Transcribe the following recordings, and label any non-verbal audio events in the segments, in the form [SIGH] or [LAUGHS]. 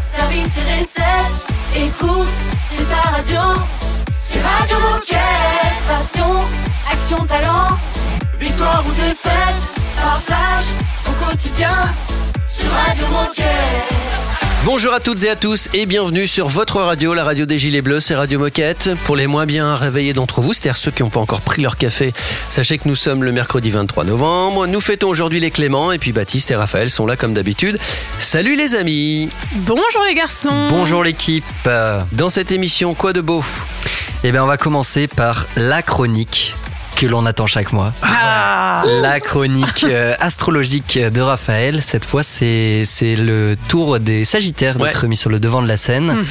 service et recette. Écoute, c'est ta radio. C'est Radio Moquette. Passion, action, talent. Victoire ou défaite, partage au quotidien sur Radio Moquette. Bonjour à toutes et à tous et bienvenue sur votre radio, la radio des Gilets Bleus, c'est Radio Moquette. Pour les moins bien réveillés d'entre vous, c'est-à-dire ceux qui n'ont pas encore pris leur café, sachez que nous sommes le mercredi 23 novembre. Nous fêtons aujourd'hui les Cléments et puis Baptiste et Raphaël sont là comme d'habitude. Salut les amis Bonjour les garçons Bonjour l'équipe Dans cette émission, quoi de beau? Eh bien on va commencer par la chronique que l'on attend chaque mois. Ah. La chronique euh, astrologique de Raphaël. Cette fois, c'est c'est le tour des Sagittaires Ouais. d'être mis sur le devant de la scène. Mhm.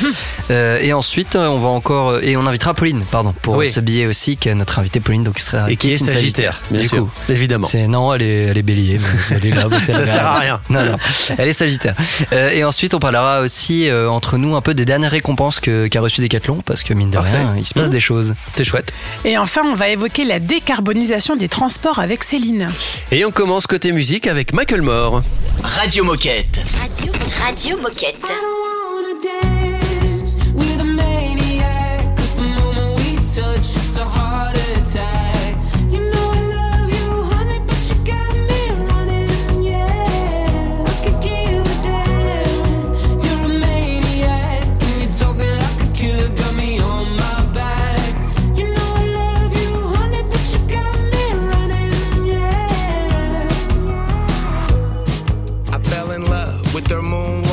Euh, et ensuite, on va encore et on invitera Pauline, pardon, pour Oui. ce billet aussi, qui est notre invitée Pauline, donc qui sera Et qui est une Sagittaire, bien du sûr, coup. évidemment. Non, elle est elle est Bélier. mais Elle est là, mais [LAUGHS] Ça sert à rien. Non, non, elle est Sagittaire. Euh, et ensuite, on parlera aussi euh, entre nous un peu des dernières récompenses qu'a reçu Decathlon, parce que mine de Parfait. rien, il se passe Mhm. des choses. C'est chouette. Et enfin, on va évoquer la décarbonisation des transports avec Céline. Et on commence côté musique avec Michael Moore. Radio Moquette. Radio, Radio Moquette.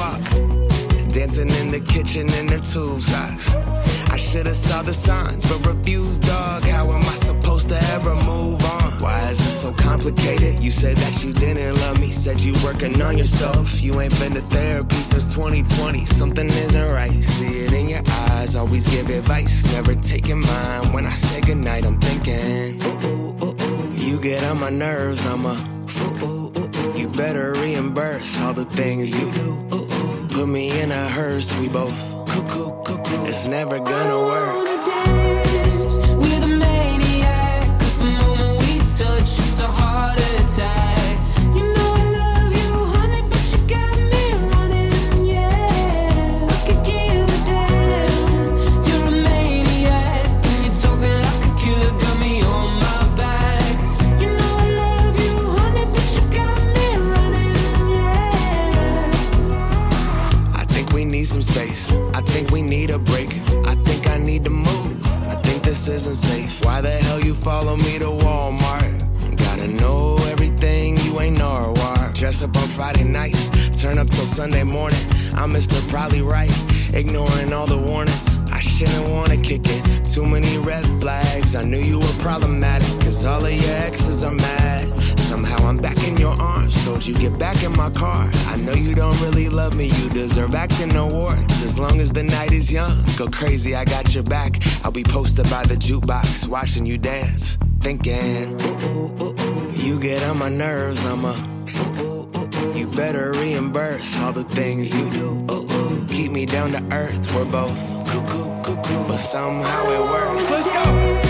Moonwalk, dancing in the kitchen in her tube socks. I should have saw the signs, but refused, dog. How am I supposed to ever move on? Why is it so complicated? You said that you didn't love me, said you working on yourself. You ain't been to therapy since 2020. Something isn't right. See it in your eyes. Always give advice, never taking mine. When I say goodnight, I'm thinking, ooh, ooh, ooh, ooh. you get on my nerves. I'm a fool. You better reimburse all the things you do. Ooh. Put me in a hearse, we both cuckoo, cuckoo. It's never gonna work. Up on Friday nights, turn up till Sunday morning. I'm Mr. Probably Right, ignoring all the warnings. I shouldn't wanna kick it. Too many red flags. I knew you were problematic, cause all of your exes are mad. Somehow I'm back in your arms. Told you get back in my car. I know you don't really love me. You deserve acting awards. As long as the night is young, go crazy. I got your back. I'll be posted by the jukebox, watching you dance, thinking. Ooh, ooh, ooh. You get on my nerves. I'm a. better reimburse all the things you do. Ooh, ooh. Keep me down to earth. We're both cuckoo, cuckoo, but somehow it works. Let's go.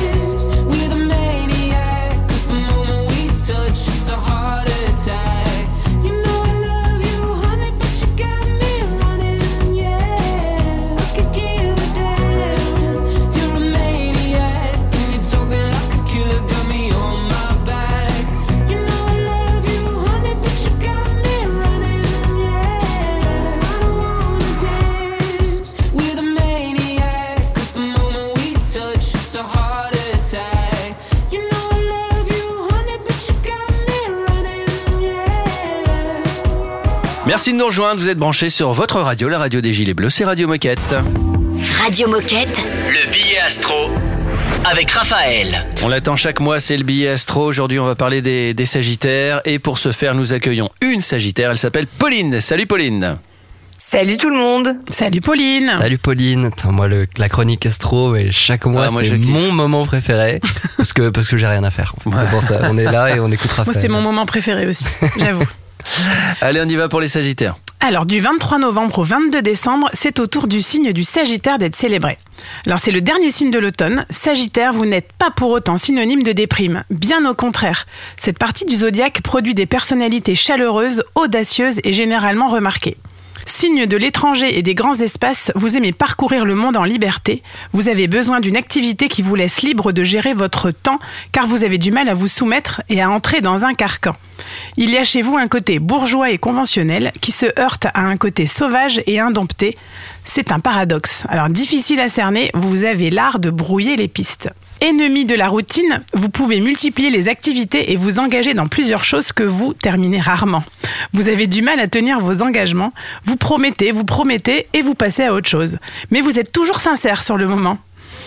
Merci de nous rejoindre, vous êtes branchés sur votre radio, la radio des Gilets Bleus, c'est Radio Moquette. Radio Moquette. Le billet astro avec Raphaël. On l'attend chaque mois, c'est le billet astro. Aujourd'hui, on va parler des, des Sagittaires. Et pour ce faire, nous accueillons une Sagittaire. Elle s'appelle Pauline. Salut Pauline. Salut tout le monde Salut Pauline Salut Pauline, Attends, moi le- la chronique astro, mais chaque mois Ah, c'est mon moment préféré parce que parce que j'ai rien à faire. Pour ça, on est là et on écoute Raphaël. Moi, c'est mon moment préféré aussi, j'avoue. [LAUGHS] Allez, on y va pour les Sagittaires. Alors, du 23 novembre au 22 décembre, c'est au tour du signe du Sagittaire d'être célébré. Alors, c'est le dernier signe de l'automne. Sagittaire, vous n'êtes pas pour autant synonyme de déprime. Bien au contraire. Cette partie du zodiaque produit des personnalités chaleureuses, audacieuses et généralement remarquées. Signe de l'étranger et des grands espaces, vous aimez parcourir le monde en liberté. Vous avez besoin d'une activité qui vous laisse libre de gérer votre temps car vous avez du mal à vous soumettre et à entrer dans un carcan. Il y a chez vous un côté bourgeois et conventionnel qui se heurte à un côté sauvage et indompté. C'est un paradoxe. Alors difficile à cerner, vous avez l'art de brouiller les pistes. Ennemi de la routine, vous pouvez multiplier les activités et vous engager dans plusieurs choses que vous terminez rarement. Vous avez du mal à tenir vos engagements, vous promettez, vous promettez et vous passez à autre chose. Mais vous êtes toujours sincère sur le moment.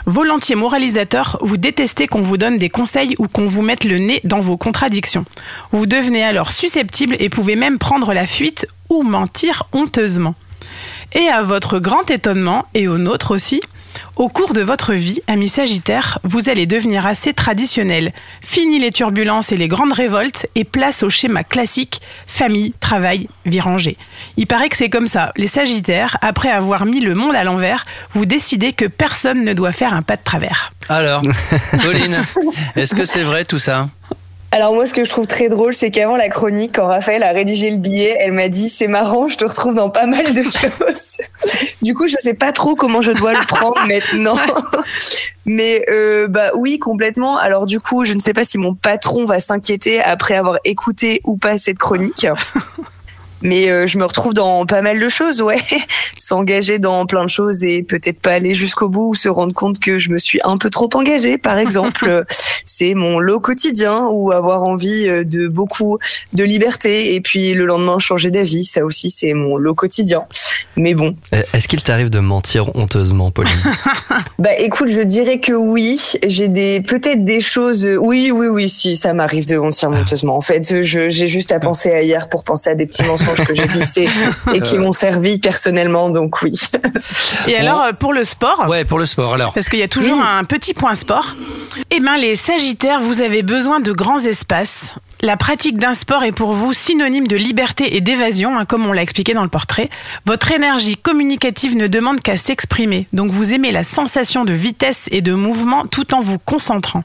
Volontiers moralisateur, vous détestez qu'on vous donne des conseils ou qu'on vous mette le nez dans vos contradictions. Vous devenez alors susceptible et pouvez même prendre la fuite ou mentir honteusement. Et à votre grand étonnement, et au nôtre aussi, au cours de votre vie, ami Sagittaire, vous allez devenir assez traditionnel. Fini les turbulences et les grandes révoltes et place au schéma classique famille, travail, vie rangée. Il paraît que c'est comme ça. Les Sagittaires, après avoir mis le monde à l'envers, vous décidez que personne ne doit faire un pas de travers. Alors, Pauline, est-ce que c'est vrai tout ça? Alors moi, ce que je trouve très drôle, c'est qu'avant la chronique, quand Raphaël a rédigé le billet, elle m'a dit c'est marrant, je te retrouve dans pas mal de [LAUGHS] choses. du coup, je sais pas trop comment je dois le prendre [LAUGHS] maintenant. Mais euh, bah oui, complètement. Alors du coup, je ne sais pas si mon patron va s'inquiéter après avoir écouté ou pas cette chronique. [LAUGHS] Mais euh, je me retrouve dans pas mal de choses, ouais. [LAUGHS] S'engager dans plein de choses et peut-être pas aller jusqu'au bout ou se rendre compte que je me suis un peu trop engagée, par exemple. [LAUGHS] Euh, c'est mon lot quotidien ou avoir envie euh, de beaucoup de liberté et puis le lendemain changer d'avis. Ça aussi, c'est mon lot quotidien. Mais bon, Euh, Est-ce qu'il t'arrive de mentir honteusement, Pauline [LAUGHS] bah écoute, je dirais que oui. J'ai des peut-être des choses. Oui, oui, oui. Si ça m'arrive de mentir honteusement. En fait, j'ai juste à penser à hier pour penser à des petits mensonges que j'ai glissés [LAUGHS] et qui m'ont servi personnellement. Donc oui. Et alors, euh, pour le sport, Ouais, pour le sport alors. Parce qu'il y a toujours un petit point sport. Eh bien, les Sagittaires, vous avez besoin de grands espaces. La pratique d'un sport est pour vous synonyme de liberté et d'évasion, hein, comme on l'a expliqué dans le portrait. Votre énergie communicative ne demande qu'à s'exprimer. Donc, vous aimez la sensation de vitesse et de mouvement tout en vous concentrant.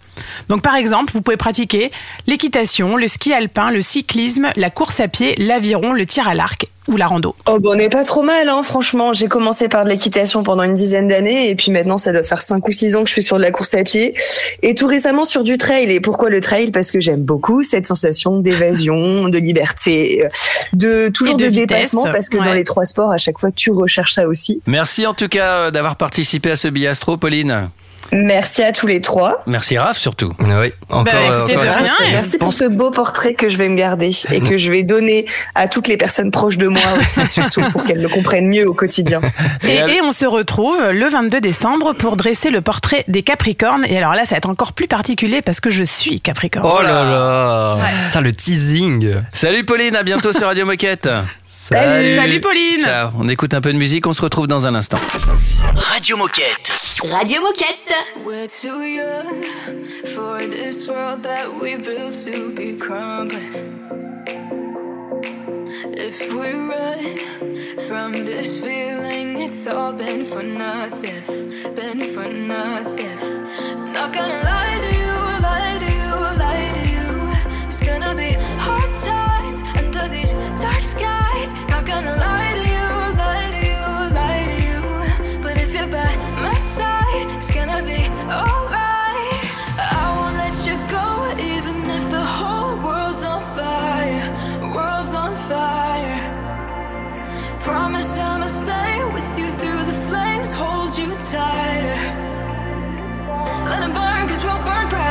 Donc, par exemple, vous pouvez pratiquer l'équitation, le ski alpin, le cyclisme, la course à pied, l'aviron, le tir à l'arc ou la rando. Oh, bon, on n'est pas trop mal, hein, franchement. J'ai commencé par de l'équitation pendant une dizaine d'années et puis maintenant, ça doit faire cinq ou six ans que je suis sur de la course à pied et tout récemment sur du trail. Et pourquoi le trail? Parce que j'aime beaucoup cette sensation d'évasion, [LAUGHS] de liberté, de toujours Et de dépassement parce que dans les trois sports, à chaque fois, tu recherches ça aussi. Merci en tout cas euh, d'avoir participé à ce biastro, Pauline. Merci à tous les trois. Merci Raph surtout. Oui, encore. Bah, euh, encore de rien, je Merci pour ce beau portrait que je vais me garder et que je vais donner à toutes les personnes proches de moi aussi, [LAUGHS] surtout pour qu'elles me comprennent mieux au quotidien. Et, on se retrouve le 22 décembre pour dresser le portrait des Capricornes. Et alors là, ça va être encore plus particulier parce que je suis Capricorne. Oh là là Putain, le teasing Salut Pauline, à bientôt sur Radio Moquette. Salut. Salut Pauline Ciao, on écoute un peu de musique, on se retrouve dans un instant. Radio Moquette. Radio Moquette. We're too young for this world that we built to be crumbling. If we run from this feeling, it's all been for nothing, been for nothing. Not gonna lie to you, lie to you, lie to you. It's gonna be hard times Not gonna lie to you, lie to you, lie to you. But if you're by my side, it's gonna be alright. I won't let you go, even if the whole world's on fire. World's on fire. Promise I'ma stay with you through the flames, hold you tighter. Let them burn, cause we'll burn brighter.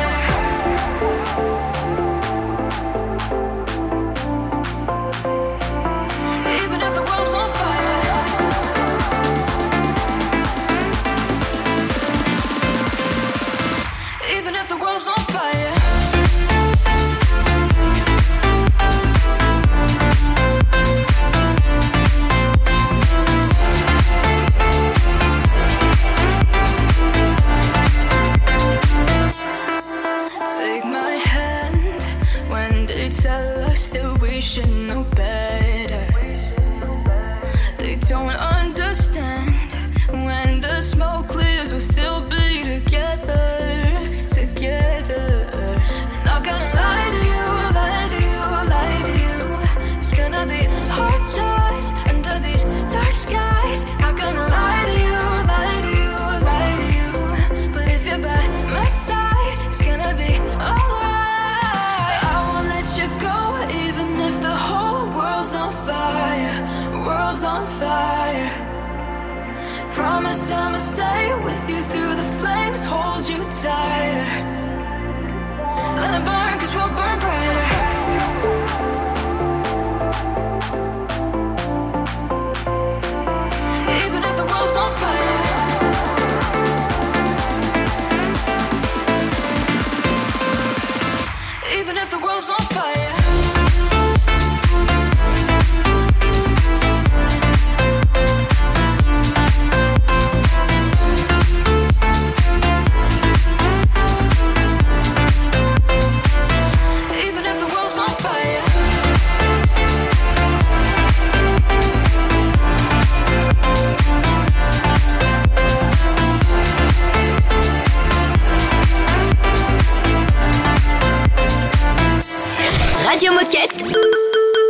Radio Moquette.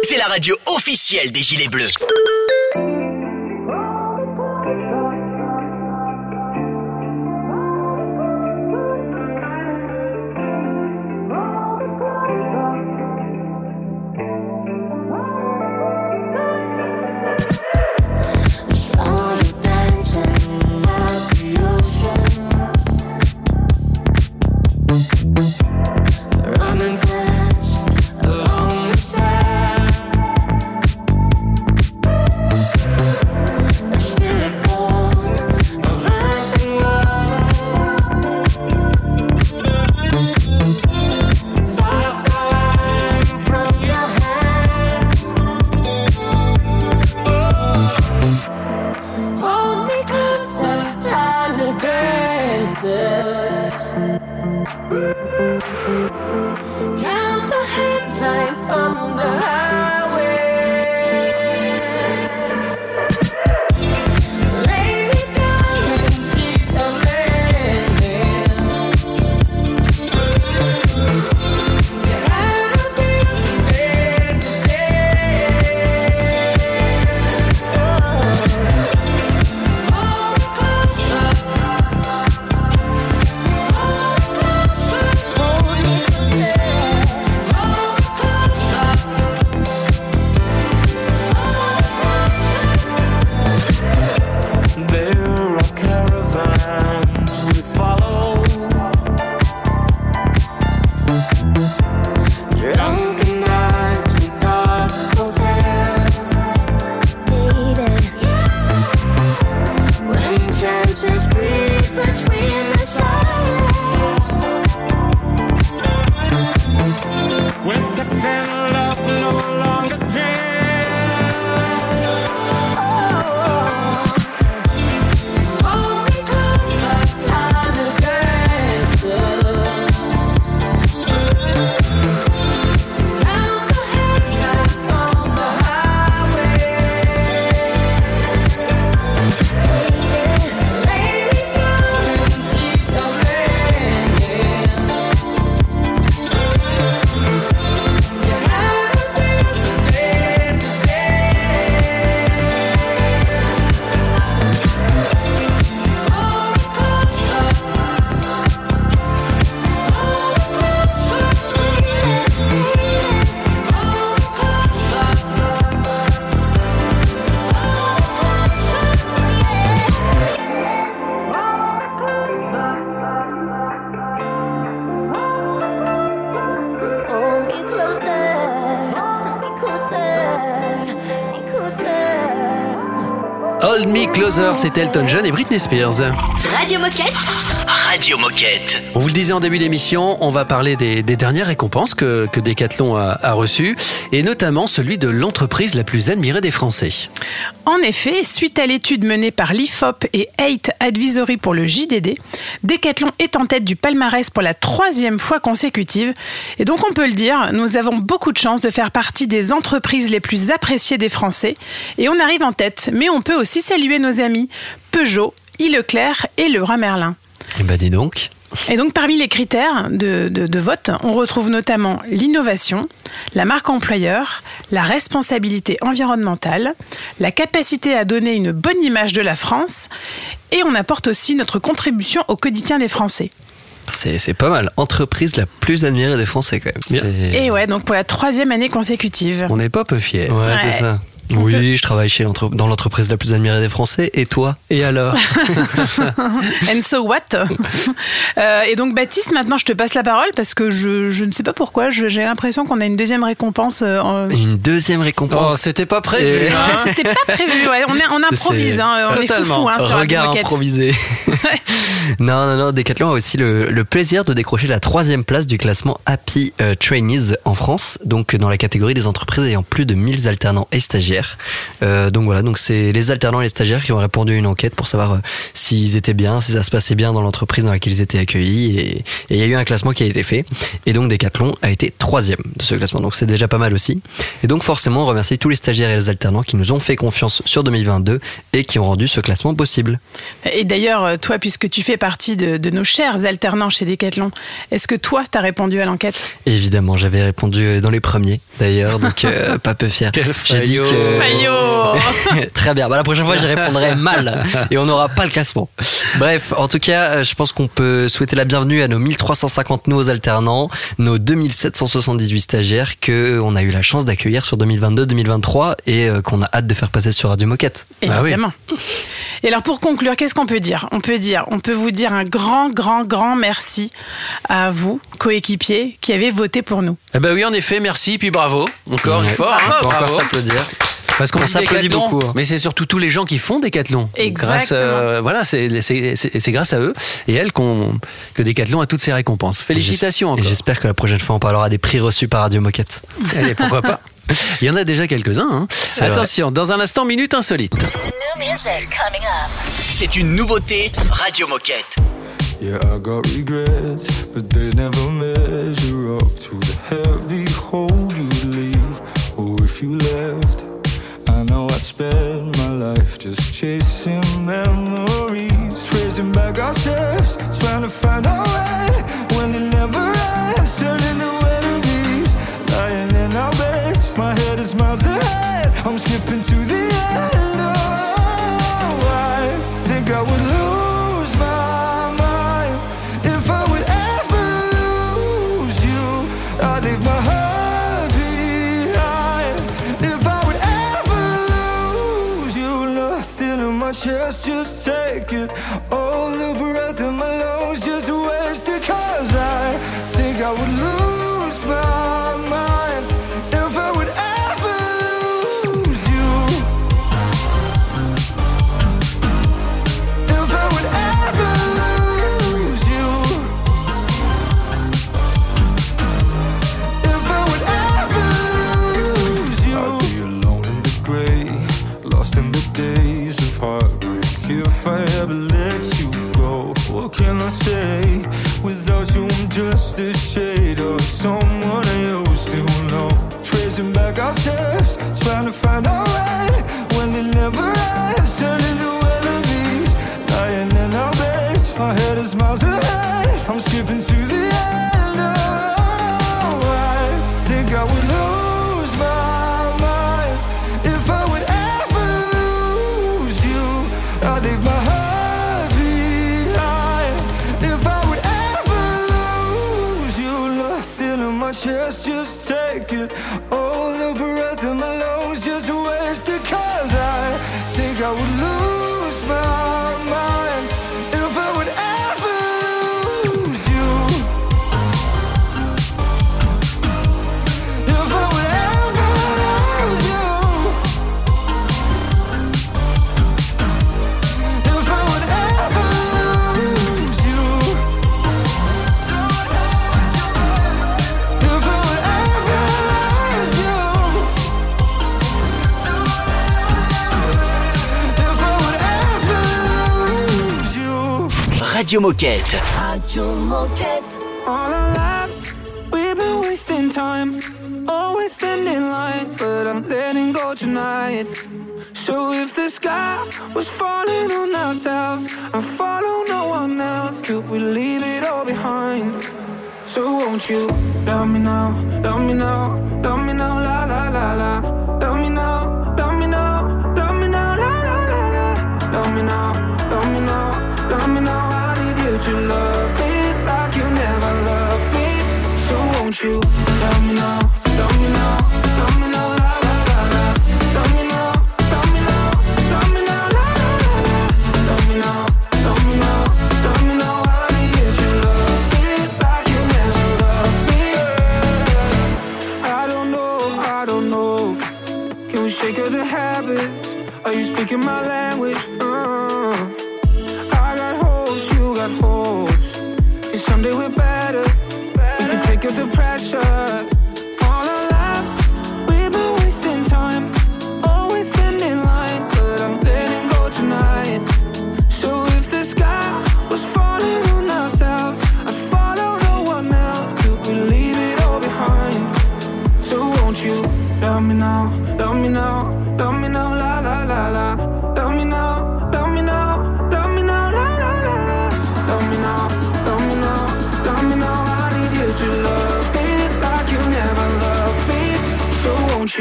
C'est la radio officielle des Gilets Bleus. c'est Elton John et Britney Spears. Radio Moquette Radio Moquette. On vous le disait en début d'émission, on va parler des, des dernières récompenses que, que Decathlon a, a reçues, et notamment celui de l'entreprise la plus admirée des Français. En effet, suite à l'étude menée par l'IFOP et 8 Advisory pour le JDD, Decathlon est en tête du palmarès pour la troisième fois consécutive. Et donc on peut le dire, nous avons beaucoup de chance de faire partie des entreprises les plus appréciées des Français. Et on arrive en tête, mais on peut aussi saluer nos amis Peugeot, Leclerc et Leroy Merlin. Eh ben dis donc. Et donc parmi les critères de, de- de vote, on retrouve notamment l'innovation, la marque employeur, la responsabilité environnementale, la capacité à donner une bonne image de la France, et on apporte aussi notre contribution au quotidien des Français. C'est c'est pas mal. Entreprise la plus admirée des Français quand même. Et ouais, donc pour la troisième année consécutive. On n'est pas peu fiers. Ouais, Ouais. c'est ça. Oui, je travaille chez dans l'entreprise la plus admirée des Français. Et toi? Et alors? [LAUGHS] And so what? Euh, Et donc Baptiste, maintenant je te passe la parole parce que je, je ne sais pas pourquoi, j'ai l'impression qu'on a une deuxième récompense. euh, en- Une deuxième récompense. Oh, c'était pas prévu. Et- hein. C'était pas prévu, ouais, on, est- on improvise, hein, on est Totalement. foufou hein, sur Regard improvisé. [LAUGHS] [LAUGHS] non, non, non. Decathlon a aussi le, le plaisir de décrocher la troisième place du classement Happy euh, Trainees en France, donc dans la catégorie des entreprises ayant plus de 1000 alternants et stagiaires. Euh, donc voilà, donc c'est les alternants et les stagiaires qui ont répondu à une enquête pour savoir euh, s'ils étaient bien, si ça se passait bien dans l'entreprise dans laquelle ils étaient accueillis. Et il y a eu un classement qui a été fait. Et donc Decathlon a été troisième de ce classement. Donc c'est déjà pas mal aussi. Et donc forcément, on remercie tous les stagiaires et les alternants qui nous ont fait confiance sur 2022 et qui ont rendu ce classement possible. Et d'ailleurs, euh, toi, puisque tu fais partie de, de nos chers alternants chez Decathlon, est-ce que toi, t'as répondu à l'enquête? Évidemment, j'avais répondu dans les premiers d'ailleurs, donc euh, [LAUGHS] pas peu fier. Quel J'ai dit que [LAUGHS] Très bien. Bah, la prochaine fois, j'y répondrai mal et on n'aura pas le classement. Bref, en tout cas, euh, je pense qu'on peut souhaiter la bienvenue à nos 1350 nouveaux alternants, nos 2778 stagiaires que on a eu la chance d'accueillir sur 2022-2023 et euh, qu'on a hâte de faire passer sur Radio Moquette. Ah oui. Évidemment. Et alors pour conclure, qu'est-ce qu'on peut dire? On peut dire, on peut vous dire un grand, grand, grand merci à vous, coéquipiers, qui avez voté pour nous. Eh ben oui, en effet, merci, puis bravo. Encore une fois. On hein, peut encore bravo. s'applaudir. Parce qu'on On dit s'applaudit beaucoup, hein. Mais c'est surtout tous les gens qui font Décathlon. Exactement. Grâce, euh, voilà, c'est c'est- c'est- c'est grâce à eux et elles qu'on que Décathlon a toutes ces récompenses. Félicitations Et encore. j'espère que la prochaine fois, on parlera des prix reçus par Radio Moquette. Allez, pourquoi pas Il y en a déjà quelques-uns. hein. Vrai. Attention, dans un instant, minute insolite. C'est une nouveauté Radio Moquette. Yeah, I got regrets, but they never measure up to the heavy hold you leave. Or if you left, I'd spend my life just chasing memories, tracing back our steps, trying to find our way when it never ends, Radio Moquette. Radio Moquette. All our lives, we've been wasting time. Always standing in line, but I'm letting go tonight. So if the sky was falling on ourselves and follow no one else, could we leave it all behind? So won't you love me now, love me now, love me now, la la la la. Love me now, love me now, love me now, la la la la. Love me now, don't you love me like you never loved me? So won't you tell me now? tell me now? Love me now? La me now? Love me now? Love me now? La me now? Love me now? Love me you love me like you never loved me? I don't know, I don't know. Can we shake of the habits? Are you speaking my language? Uh someday we're better. We can take up the pressure.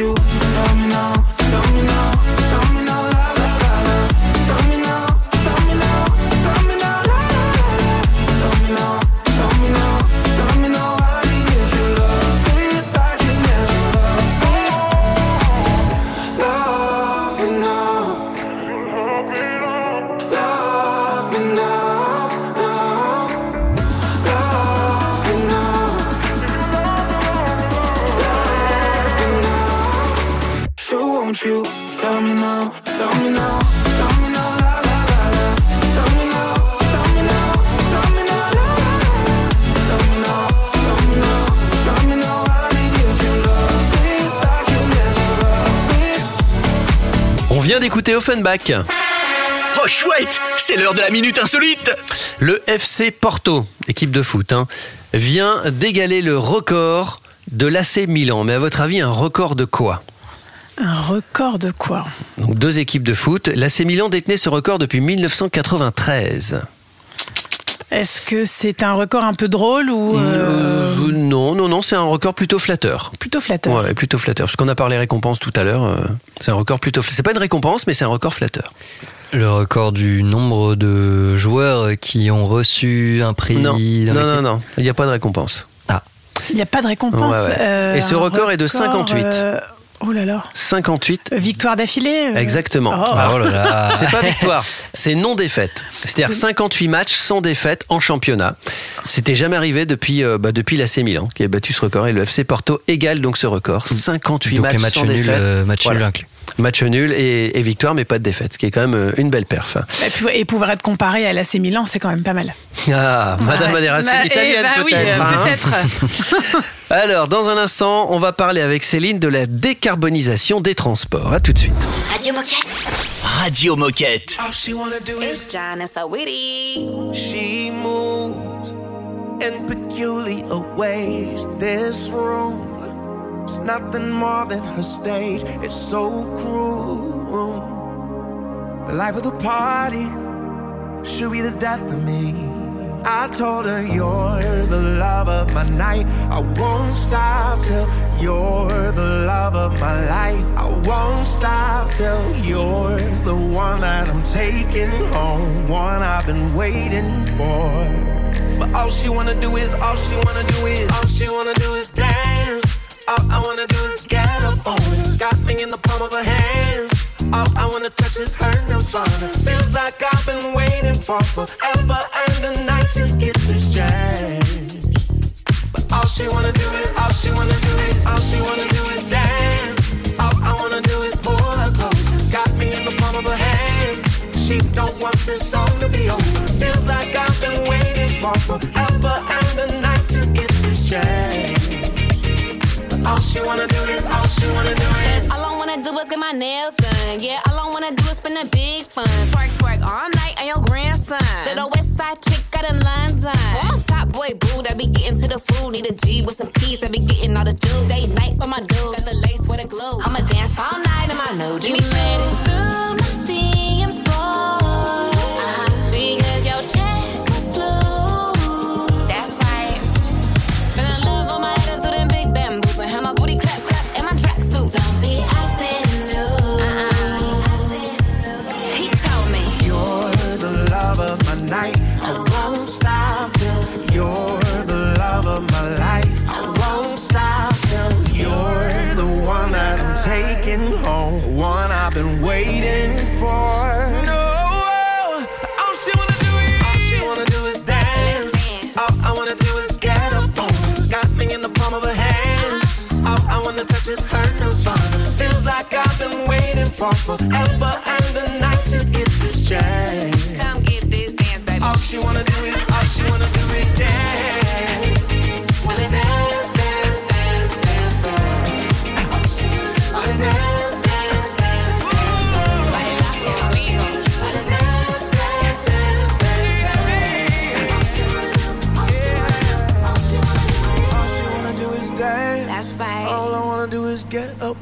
You Offenbach. Oh chouette, c'est l'heure de la minute insolite. Le FC Porto, équipe de foot, hein, vient d'égaler le record de l'AC Milan. Mais à votre avis, un record de quoi? Un record de quoi? Donc deux équipes de foot. L'AC Milan détenait ce record depuis 1993. Est-ce que c'est un record un peu drôle ou euh, Euh, non, non, c'est un record plutôt flatteur. plutôt flatteur Ouais, plutôt flatteur. Parce qu'on a parlé récompense tout à l'heure. euh, c'est un record plutôt flatteur. C'est pas une récompense, mais c'est un record flatteur. Le record du nombre de joueurs qui ont reçu un prix. Non, non, non, non, il n'y a pas de récompense. Il n'y a pas de récompense. Ouais, ouais. euh, Et ce record est de 58. euh, oh là là. 58. Victoire d'affilée euh, Exactement. Oh. Ah, oh là là. [LAUGHS] C'est pas victoire, c'est non défaite. C'est-à-dire 58 matchs sans défaite en championnat. C'était jamais arrivé depuis euh, bah, depuis l'AC Milan qui a battu ce record et le FC Porto égale donc ce record. 58 Donc matchs les matchs sans nuls, défaite. euh, Voilà. nuls inclus. Match nul et, et victoire mais pas de défaite, ce qui est quand même euh, une belle perf. Et, puis, et pouvoir être comparé à l'AC Milan, c'est quand même pas mal. Ah, Madame Ouais. Aderassi, Bah, eh italienne bah oui, peut-être. euh, hein. peut-être. [LAUGHS] Alors, dans un instant, on va parler avec Céline de la décarbonisation des transports. À tout de suite. Radio Moquette. Radio Moquette. All she wanna do is. She moves in peculiar ways. This room is nothing more than her stage. It's so cruel. The life of the party should be the death of me. I told her you're the love of my night. I won't stop till you're the love of my life. I won't stop till you're the one that I'm taking home, one I've been waiting for. But all she wanna do is, all she wanna do is, all she wanna do is dance. All I wanna do is get up on it. Got me in the palm of her hands. All I wanna touch is her nirvana. Feels like I've been waiting for forever and a night to get this chance. But all she wanna do is, all she wanna do is, all she wanna do is dance. All I wanna do is pull her close. Got me in the palm of her hands. She don't want this song to be over. Feels like I've been waiting for forever All I wanna do is get my nails done. Yeah, all I wanna do is spend a big fun. Twerk, twerk all night on your grandson. Little west side chick got in London. I'm top boy boo that be getting to the food. Need a G with some keys that be getting all the juice. Day night with my dude. Got the lace with a glue. I'ma dance all night in my new Give me minutes. Been waiting for. No, oh, all she wanna do is, all she wanna do is dance. All I wanna do is get up on. Got me in the palm of her hands. All I wanna touch is her nirvana. Feels like I've been waiting. for forever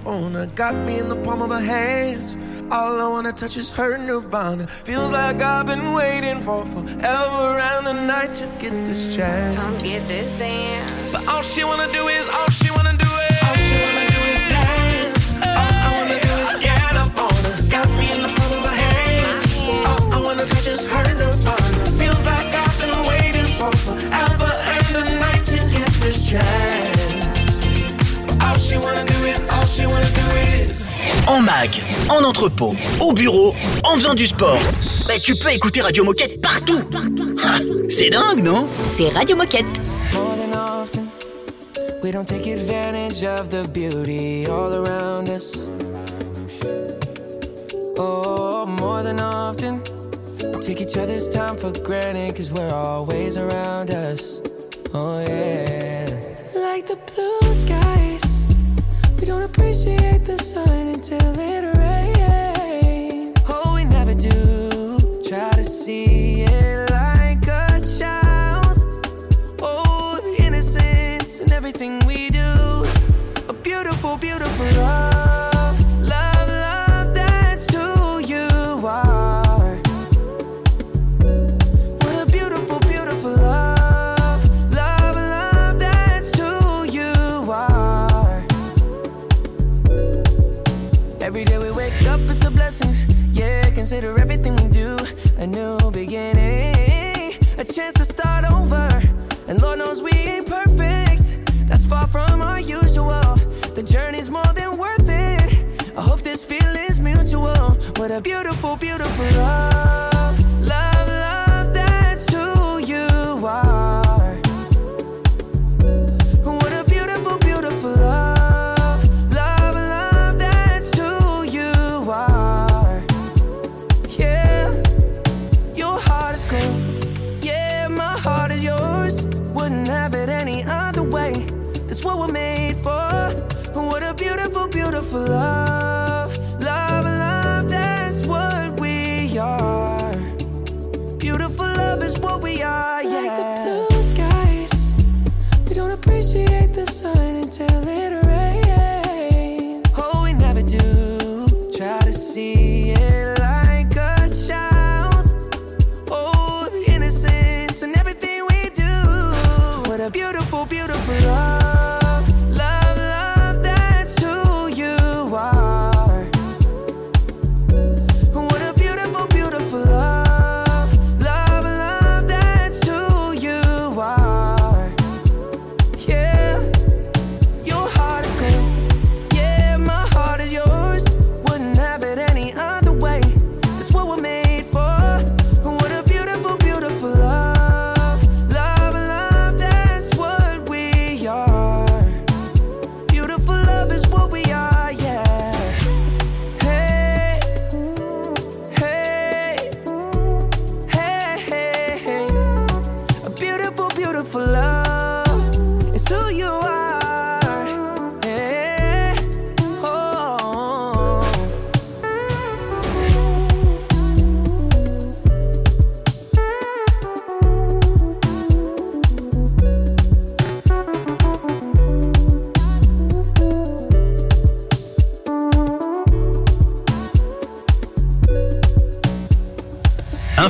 get up on her. Got me in the palm of her hands. All I wanna touch is her nirvana. Feels like I've been waiting for forever and a night to get this chance. Come get this dance. But all she wanna do is, all she wanna En mag, en entrepôt, au bureau, en faisant du sport. Bah, tu peux écouter Radio Moquette partout. Ah, [LAUGHS] C'est dingue, non? C'est Radio Moquette. More than often, we don't take advantage of the beauty all around us. Oh, more than often, we take each other's time for granted because we're always around us. Oh, yeah. Like the blue don't appreciate the sun until it rains. Oh, we never do. Try to see Journey's more than worth it. I hope this feeling's mutual. What a beautiful, beautiful love.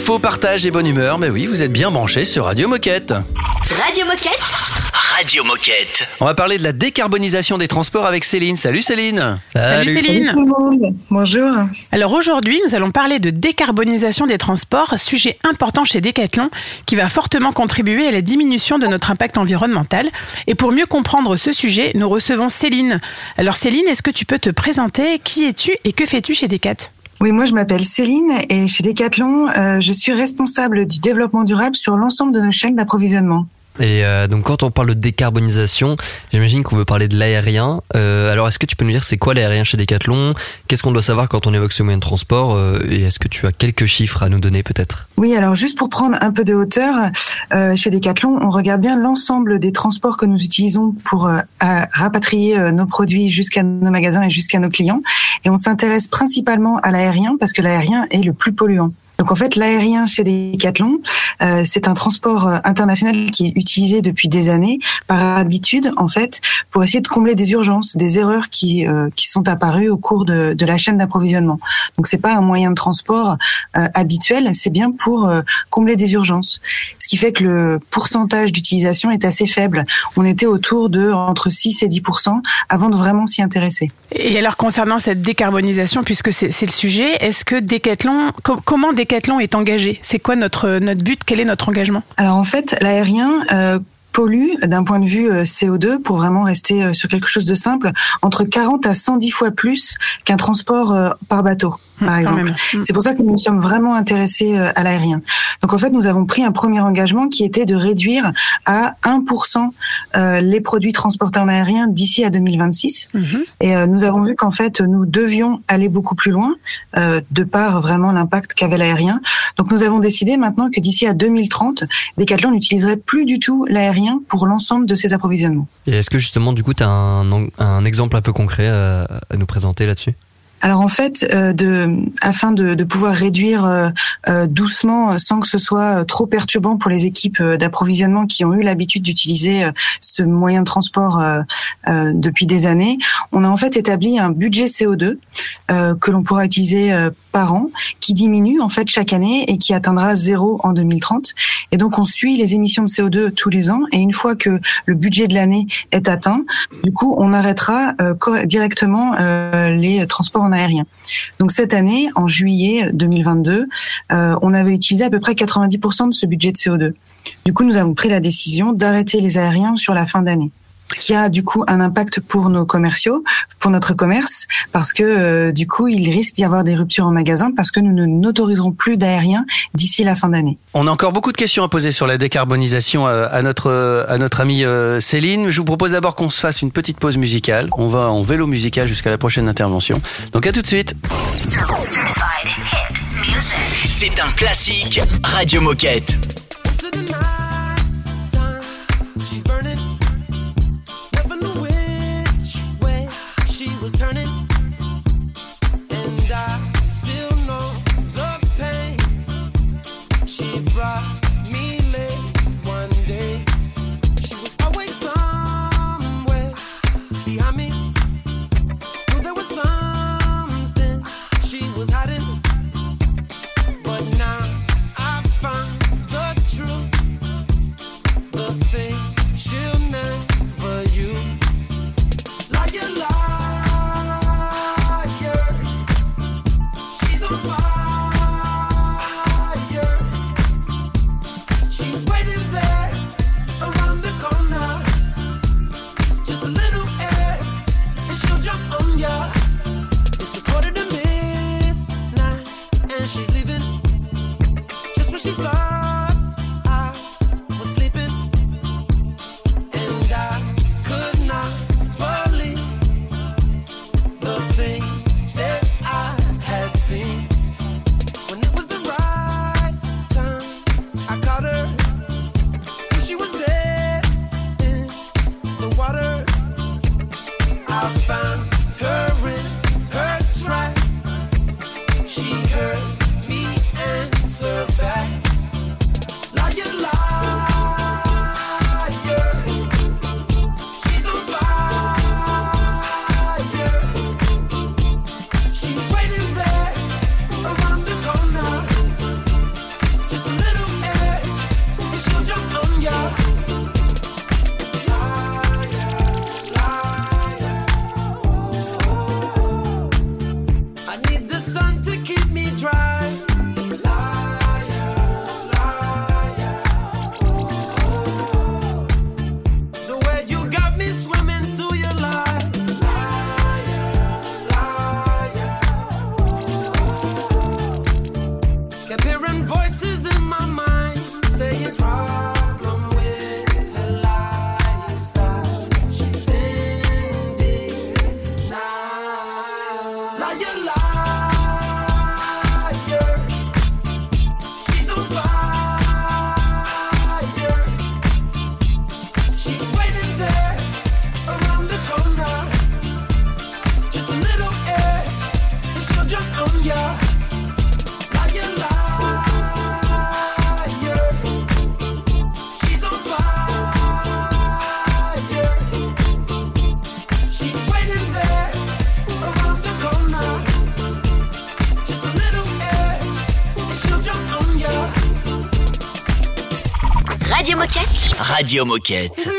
Info, partage et bonne humeur. Mais oui, vous êtes bien branchés sur Radio Moquette. Radio Moquette. Radio Moquette. On va parler de la décarbonisation des transports avec Céline. Salut Céline. Salut Céline. tout le monde. Bonjour. Alors aujourd'hui, nous allons parler de décarbonisation des transports, sujet important chez Decathlon qui va fortement contribuer à la diminution de notre impact environnemental. Et pour mieux comprendre ce sujet, nous recevons Céline. Alors Céline, est-ce que tu peux te présenter? Qui es-tu et que fais-tu chez Decat? Oui, moi je m'appelle Céline et chez Decathlon, euh, je suis responsable du développement durable sur l'ensemble de nos chaînes d'approvisionnement. Et euh, donc quand on parle de décarbonisation, j'imagine qu'on veut parler de l'aérien. Euh, alors est-ce que tu peux nous dire c'est quoi l'aérien chez Decathlon? Qu'est-ce qu'on doit savoir quand on évoque ce moyen de transport Euh, Et est-ce que tu as quelques chiffres à nous donner peut-être? Oui, alors juste pour prendre un peu de hauteur, euh, chez Decathlon, on regarde bien l'ensemble des transports que nous utilisons pour euh, rapatrier euh, nos produits jusqu'à nos magasins et jusqu'à nos clients. Et on s'intéresse principalement à l'aérien parce que l'aérien est le plus polluant. Donc en fait, l'aérien chez Decathlon, euh, c'est un transport euh, international qui est utilisé depuis des années par habitude, en fait, pour essayer de combler des urgences, des erreurs qui euh, qui sont apparues au cours de, de la chaîne d'approvisionnement. Donc c'est pas un moyen de transport euh, habituel, c'est bien pour euh, combler des urgences. Ce qui fait que le pourcentage d'utilisation est assez faible. On était autour de entre 6 et 10 avant de vraiment s'y intéresser. Et alors concernant cette décarbonisation, puisque c'est le sujet, est-ce que Decathlon, co- comment Decathlon est engagé? C'est quoi notre notre but? Quel est notre engagement? Alors en fait, l'aérien euh, pollue d'un point de vue euh, CO2 pour vraiment rester euh, sur quelque chose de simple entre 40 à 110 fois plus qu'un transport euh, par bateau par exemple. C'est pour ça que nous nous sommes vraiment intéressés euh, à l'aérien. Donc en fait, nous avons pris un premier engagement qui était de réduire à 1% euh, les produits transportés en aérien d'ici à 2026. Et euh, nous avons vu qu'en fait, nous devions aller beaucoup plus loin de par vraiment l'impact qu'avait l'aérien. Donc nous avons décidé maintenant que d'ici à 2030, Decathlon n'utiliserait plus du tout l'aérien pour l'ensemble de ses approvisionnements. Et est-ce que justement du coup tu as un, un exemple un peu concret à nous présenter là-dessus? Alors en fait, euh, afin de, pouvoir réduire euh, euh, doucement, sans que ce soit trop perturbant pour les équipes d'approvisionnement qui ont eu l'habitude d'utiliser ce moyen de transport depuis des années, on a en fait établi un budget CO2 euh, que l'on pourra utiliser par an, qui diminue en fait chaque année et qui atteindra zéro en 2030. Et donc on suit les émissions de CO2 tous les ans et une fois que le budget de l'année est atteint, du coup on arrêtera euh, directement euh, les transports en aérien. Donc cette année, en juillet 2022, euh, on avait utilisé à peu près 90% de ce budget de CO2. Du coup, nous avons pris la décision d'arrêter les aériens sur la fin d'année. Ce qui a du coup un impact pour nos commerciaux, pour notre commerce, parce que euh, du coup, il risque d'y avoir des ruptures en magasin parce que nous ne n'autoriserons plus d'aériens d'ici la fin d'année. On a encore beaucoup de questions à poser sur la décarbonisation euh, à notre, euh, à notre amie euh, Céline. Je vous propose d'abord qu'on se fasse une petite pause musicale. On va en vélo musical jusqu'à la prochaine intervention. Donc à tout de suite. C'est un classique Radio Moquette. Radio Moquette.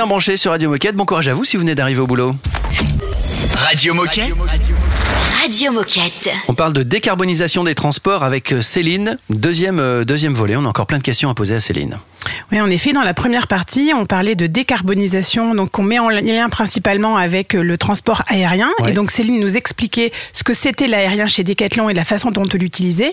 Bien branchés sur Radio Moquette. Bon courage à vous si vous venez d'arriver au boulot. Radio Moquette. Radio Moquette. On parle de décarbonisation des transports avec euh, Céline. Deuxième, euh, deuxième volet. On a encore plein de questions à poser à Céline. Oui, en effet, dans la première partie, on parlait de décarbonisation, donc on met en lien principalement avec euh, le transport aérien. Ouais. Et donc Céline nous expliquait ce que c'était l'aérien chez Decathlon et la façon dont on l'utilisait.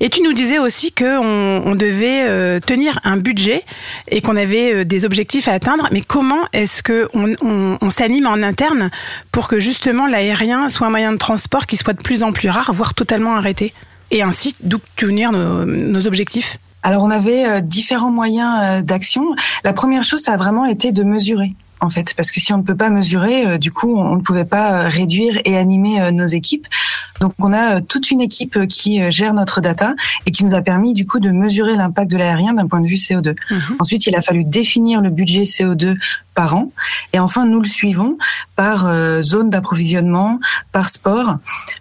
Et tu nous disais aussi qu'on on devait euh, tenir un budget et qu'on avait euh, des objectifs à atteindre. Mais comment est-ce que on, on- on s'anime en interne pour que justement l'aérien soit un moyen de transport qui soit de plus en plus rare, voire totalement arrêté? Et ainsi, d'où tenir nos, nos objectifs? Alors on avait euh, différents moyens euh, d'action. La première chose, ça a vraiment été de mesurer. En fait, parce que si on ne peut pas mesurer, euh, du coup, on ne pouvait pas réduire et animer euh, nos équipes. Donc, on a euh, toute une équipe qui gère notre data et qui nous a permis, du coup, de mesurer l'impact de l'aérien d'un point de vue CO2. Ensuite, il a fallu définir le budget CO2 par an. Et enfin, nous le suivons par euh, zone d'approvisionnement, par sport,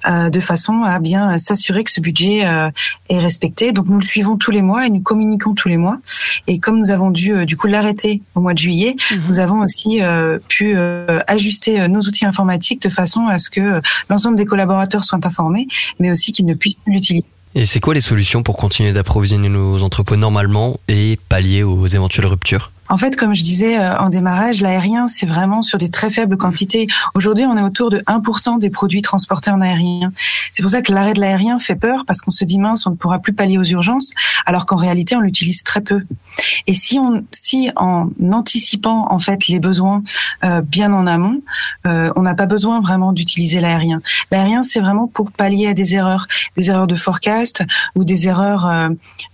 euh, de façon à bien s'assurer que ce budget euh, est respecté. Donc, nous le suivons tous les mois et nous communiquons tous les mois. Et comme nous avons dû, euh, du coup, l'arrêter au mois de juillet, nous avons aussi euh, pu euh, ajuster nos outils informatiques de façon à ce que l'ensemble des collaborateurs soient informés, mais aussi qu'ils ne puissent plus l'utiliser. Et c'est quoi les solutions pour continuer d'approvisionner nos entrepôts normalement et pallier aux éventuelles ruptures? En fait, comme je disais euh, en démarrage, l'aérien, c'est vraiment sur des très faibles quantités. Aujourd'hui, on est autour de 1% des produits transportés en aérien. C'est pour ça que l'arrêt de l'aérien fait peur parce qu'on se dit mince, on ne pourra plus pallier aux urgences, alors qu'en réalité, on l'utilise très peu. Et si on, si en anticipant en fait les besoins euh, bien en amont, euh, on n'a pas besoin vraiment d'utiliser l'aérien. L'aérien, c'est vraiment pour pallier à des erreurs, des erreurs de forecast ou des erreurs euh,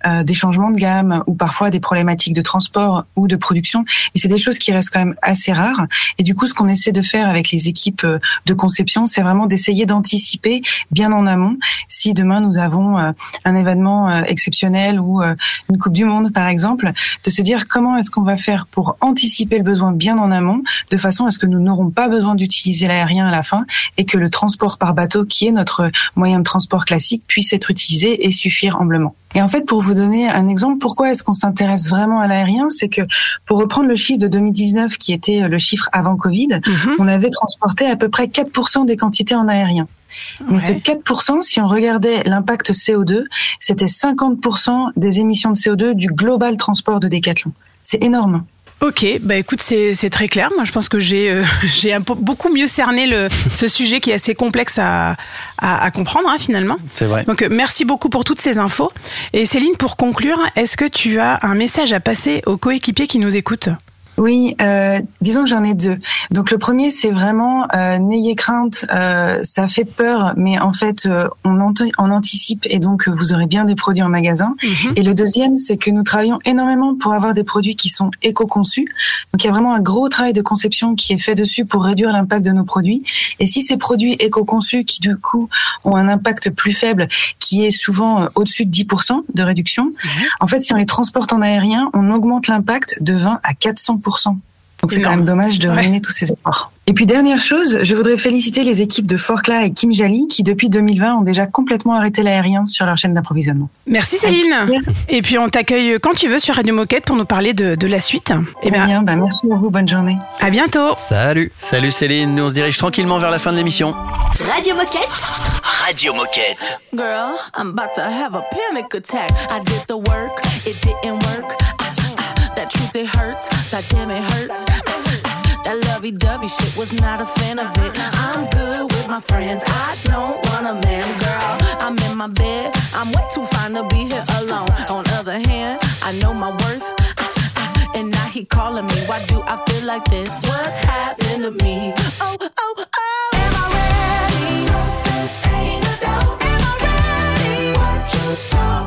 euh, des changements de gamme ou parfois des problématiques de transport ou de production. Et c'est des choses qui restent quand même assez rares. Et du coup, ce qu'on essaie de faire avec les équipes euh, de conception, c'est vraiment d'essayer d'anticiper bien en amont si demain nous avons euh, un événement euh, exceptionnel ou une Coupe du Monde, par exemple, de se dire comment est-ce qu'on va faire pour anticiper le besoin bien en amont, de façon à ce que nous n'aurons pas besoin d'utiliser l'aérien à la fin et que le transport par bateau, qui est notre moyen de transport classique, puisse être utilisé et suffire amplement. Et en fait, pour vous donner un exemple, pourquoi est-ce qu'on s'intéresse vraiment à l'aérien C'est que, pour reprendre le chiffre de 2019, qui était le chiffre avant Covid, on avait transporté à peu près 4% des quantités en aérien. Mais ce 4%, si on regardait l'impact CO2, c'était 50% des émissions de CO2 du global transport de Decathlon. C'est énorme. Ok, bah écoute, c'est c'est très clair. Moi, je pense que j'ai euh, [LAUGHS] j'ai beaucoup mieux cerné le, ce sujet qui est assez complexe à, à, à comprendre hein, finalement. C'est vrai. Donc, euh, merci beaucoup pour toutes ces infos. Et Céline, pour conclure, est-ce que tu as un message à passer aux coéquipiers qui nous écoutent? Oui, euh, disons que j'en ai deux. Donc le premier, c'est vraiment euh, n'ayez crainte, euh, ça fait peur, mais en fait, euh, on, ant- on anticipe et donc euh, vous aurez bien des produits en magasin. Et le deuxième, c'est que nous travaillons énormément pour avoir des produits qui sont éco-conçus. Donc il y a vraiment un gros travail de conception qui est fait dessus pour réduire l'impact de nos produits. Et si ces produits éco-conçus, qui du coup ont un impact plus faible, qui est souvent euh, au-dessus de 10% de réduction, en fait, si on les transporte en aérien, on augmente l'impact de 20 à 400%. Donc c'est quand même dommage de ruiner tous ces efforts. Et puis dernière chose, je voudrais féliciter les équipes de Forclaz et Kim Jali qui depuis 2020 ont déjà complètement arrêté l'aérien sur leur chaîne d'approvisionnement. Merci Céline. Et puis on t'accueille quand tu veux sur Radio Moquette pour nous parler de, de la suite. Eh bien, bien, bah merci à vous, bonne journée. À bientôt. Salut. Salut Céline, nous on se dirige tranquillement vers la fin de l'émission. Radio Moquette. Radio Moquette. Girl, I'm about to have a panic attack. I did the work, it didn't work. Ah, ah, that truth, it hurts. That damn, it hurts. That lovey dovey shit was not a fan of it. I'm good with my friends. I don't want a man, girl. I'm in my bed. I'm way too fine to be here alone. On other hand, I know my worth. And now he calling me. Why do I feel like this? What's happened to me? Oh, oh, oh. Am I ready? Ain't. Am I ready? What you talking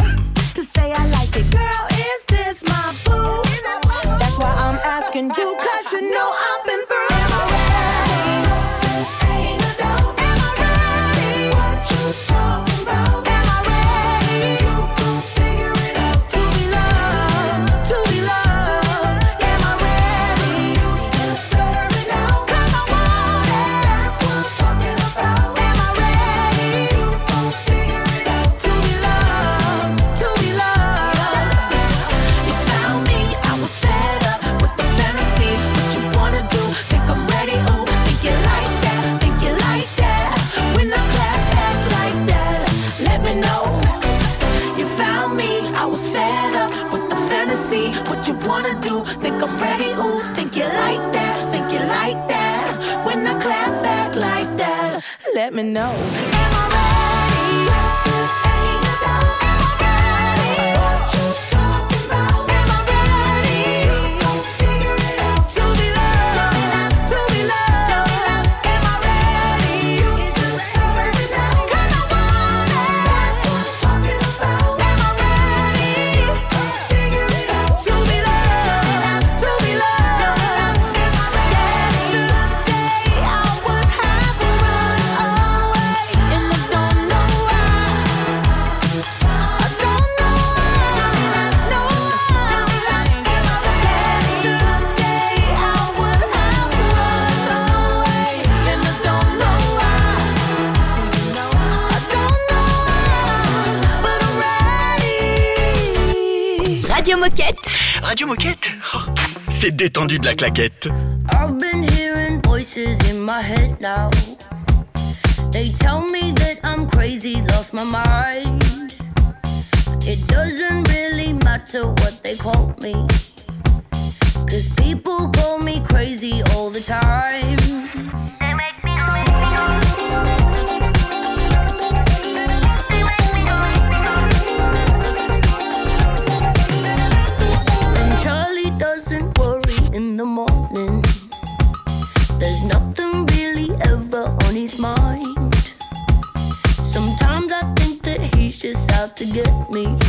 know. You found me, I was fed up with the fantasy. What you wanna do? Think I'm ready? Ooh, think you like that? Think you like that? When I clap back like that, let me know. Moquette. Radio Moquette Oh, C'est détendu de la claquette. I've been hearing voices in my head now. They tell me that I'm crazy, lost my mind. It doesn't really matter what they call me. Cause people call me crazy all the time. To get me.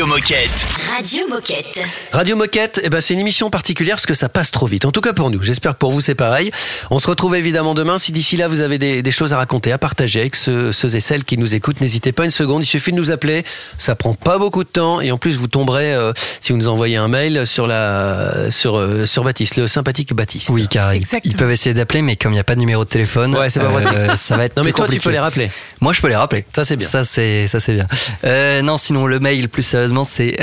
Radio Moquette. Radio Moquette. Radio Moquette, eh ben, c'est une émission particulière parce que ça passe trop vite. En tout cas pour nous. J'espère que pour vous c'est pareil. On se retrouve évidemment demain. Si d'ici là vous avez des, des choses à raconter, à partager avec ceux, ceux et celles qui nous écoutent, n'hésitez pas une seconde. Il suffit de nous appeler. Ça prend pas beaucoup de temps et en plus vous tomberez euh, si vous nous envoyez un mail sur la sur euh, sur Baptiste, le sympathique Baptiste. Oui, car ils, ils peuvent essayer d'appeler, mais comme il n'y a pas de numéro de téléphone, Ouais, c'est pas vrai. euh, ça va [LAUGHS] être Non mais plus toi tu peux les rappeler. Moi, je peux les rappeler. Ça c'est bien. Ça c'est ça c'est bien. Euh, non, sinon le mail plus sérieusement c'est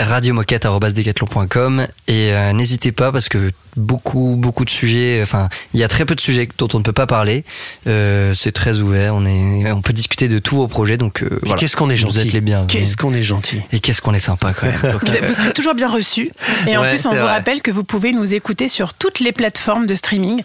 radiomoquette@decathlon.com et euh, n'hésitez pas parce que beaucoup beaucoup de sujets. Enfin, il y a très peu de sujets dont on ne peut pas parler. Euh, c'est très ouvert. On est on peut discuter de tous vos projets. Donc euh, voilà. Qu'est-ce qu'on est Vous gentil. êtes les bienvenus. Qu'est-ce qu'on est gentil. Et qu'est-ce qu'on est sympa quand même. Donc, [LAUGHS] Vous, vous serez toujours bien reçus. Et en Ouais, plus, on vous vrai. rappelle que vous pouvez nous écouter sur toutes les plateformes de streaming.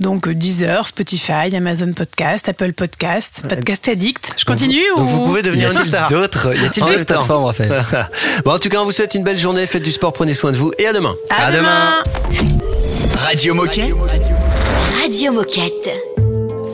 Donc euh, Deezer, Spotify, Amazon Podcast, Apple Podcast, Podcast Addict. Je continue Donc ou vous pouvez devenir une star. d'autres- y a-t-il En d'autres plateformes, Raphaël [LAUGHS] Bon, en tout cas, on vous souhaite une belle journée. Faites du sport, prenez soin de vous et à demain. À, demain. Radio Moquette. Radio Moquette.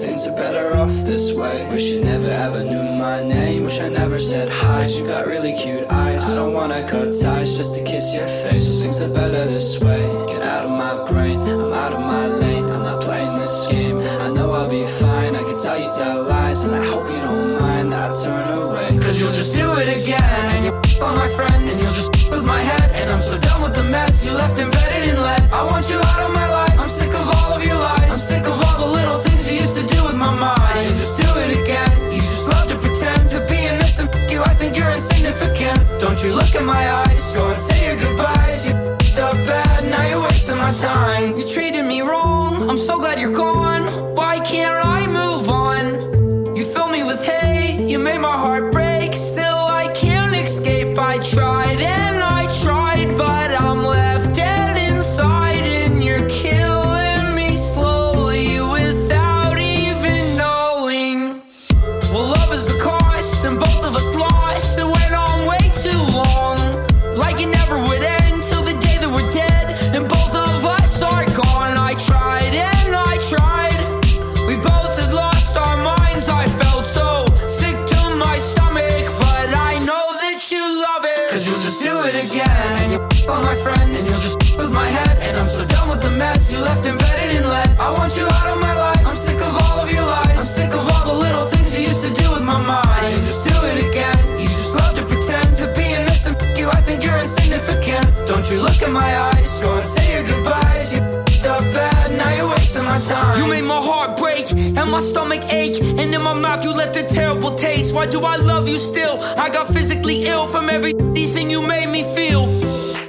Things are better off this way. Wish you never ever knew my name. Wish I never said hi. You got really cute eyes. I don't wanna cut ties just to kiss your face. Things are better this way. Get out of my brain. I'm out of my lane. I'm not playing this game. I know I'll be fine. I can tell you tell lies, and I hope you don't mind that I turn away. Cause you'll just do it again, and you'll on my friends, and you'll just with my head. And I'm so done with the mess you left embedded in lead. I want you out of my life. I'm sick of all of your lies. I'm sick of all the little things you used to do with my mind. You'll just do it again. You just love to pretend to be innocent. F- you, I think you're insignificant. Don't you look in my eyes. Go and say your goodbyes. You up bad. Now you're wasting my time. You treated me wrong. I'm so glad you're gone. You look in my eyes. Go and say your goodbyes. You f***ed up bad. Now you're wasting my time. You made my heart break and my stomach ache. And in my mouth, you left a terrible taste. Why do I love you still? I got physically ill from everything you made me feel.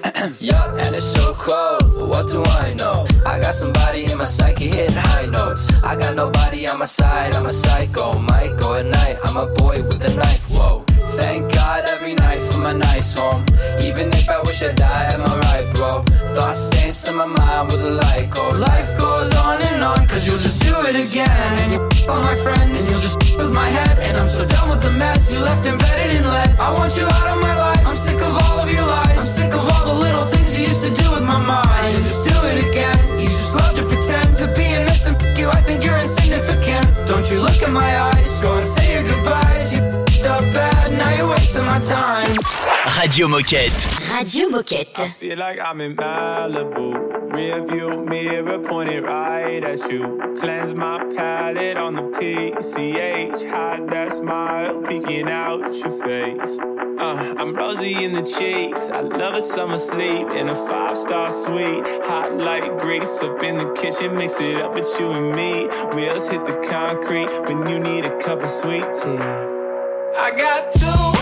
[CLEARS THROAT] yeah, and it's so cold. But what do I know? I got somebody in my psyche hitting high notes. I got nobody on my side. I'm a psycho. Go at night. I'm a boy with a knife. Whoa. Thank God every night my nice home. Even if I wish I died, am I right, bro? Thoughts stains in my mind with a light cold. Life goes on and on, cause you'll just do it again. And you f- all my friends, and you'll just f- with my head. And I'm so done with the mess you left embedded in lead. I want you out of my life. I'm sick of all of your lies. I'm sick of all the little things you used to do with my mind. You'll just do it again. You just love to pretend to be innocent. F- you, I think you're insignificant. Don't you look in my eyes. Go and say your goodbyes. You f***ed up bad. Now you're wasting my time. Radio Moquette. Radio Moquette. I feel like I'm in Malibu. Rear view mirror pointed right at you. Cleanse my palate on the PCH. Hide that smile peeking out your face. Uh, I'm rosy in the cheeks. I love a summer sleep in a five star suite. Hot like grease up in the kitchen. Mix it up with you and me. Wheels hit the concrete when you need a cup of sweet tea. I got two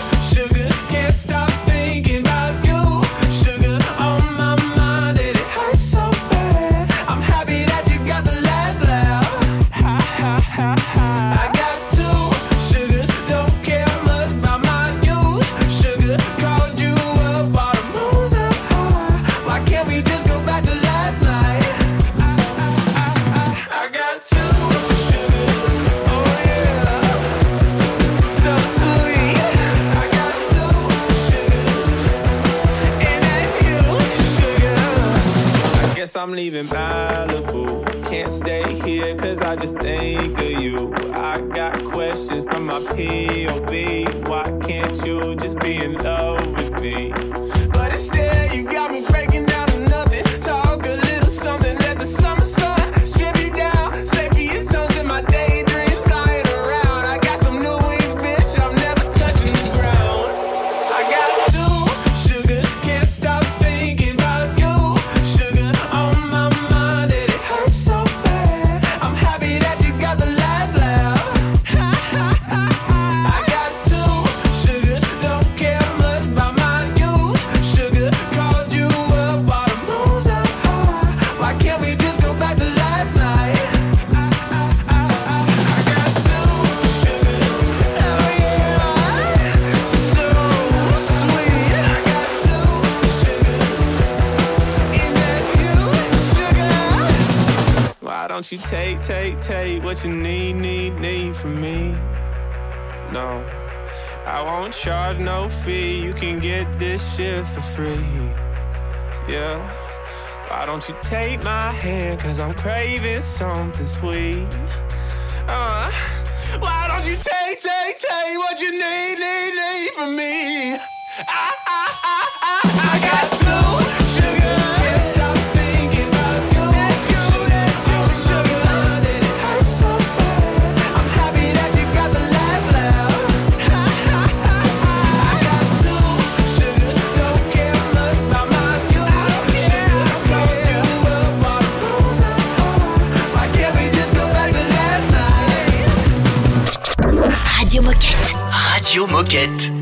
I'm leaving Malibu. Can't stay here cause I just think of you. I got questions from my POV. Why can't you just be in love take, take, what you need, need, need from me? No, I won't charge no fee. You can get this shit for free. Yeah. Why don't you take my hand? Cause I'm craving something sweet. Uh, why don't you take, take, take what you need, need, need from me? I, I, I, I, I got two Radio Moquette.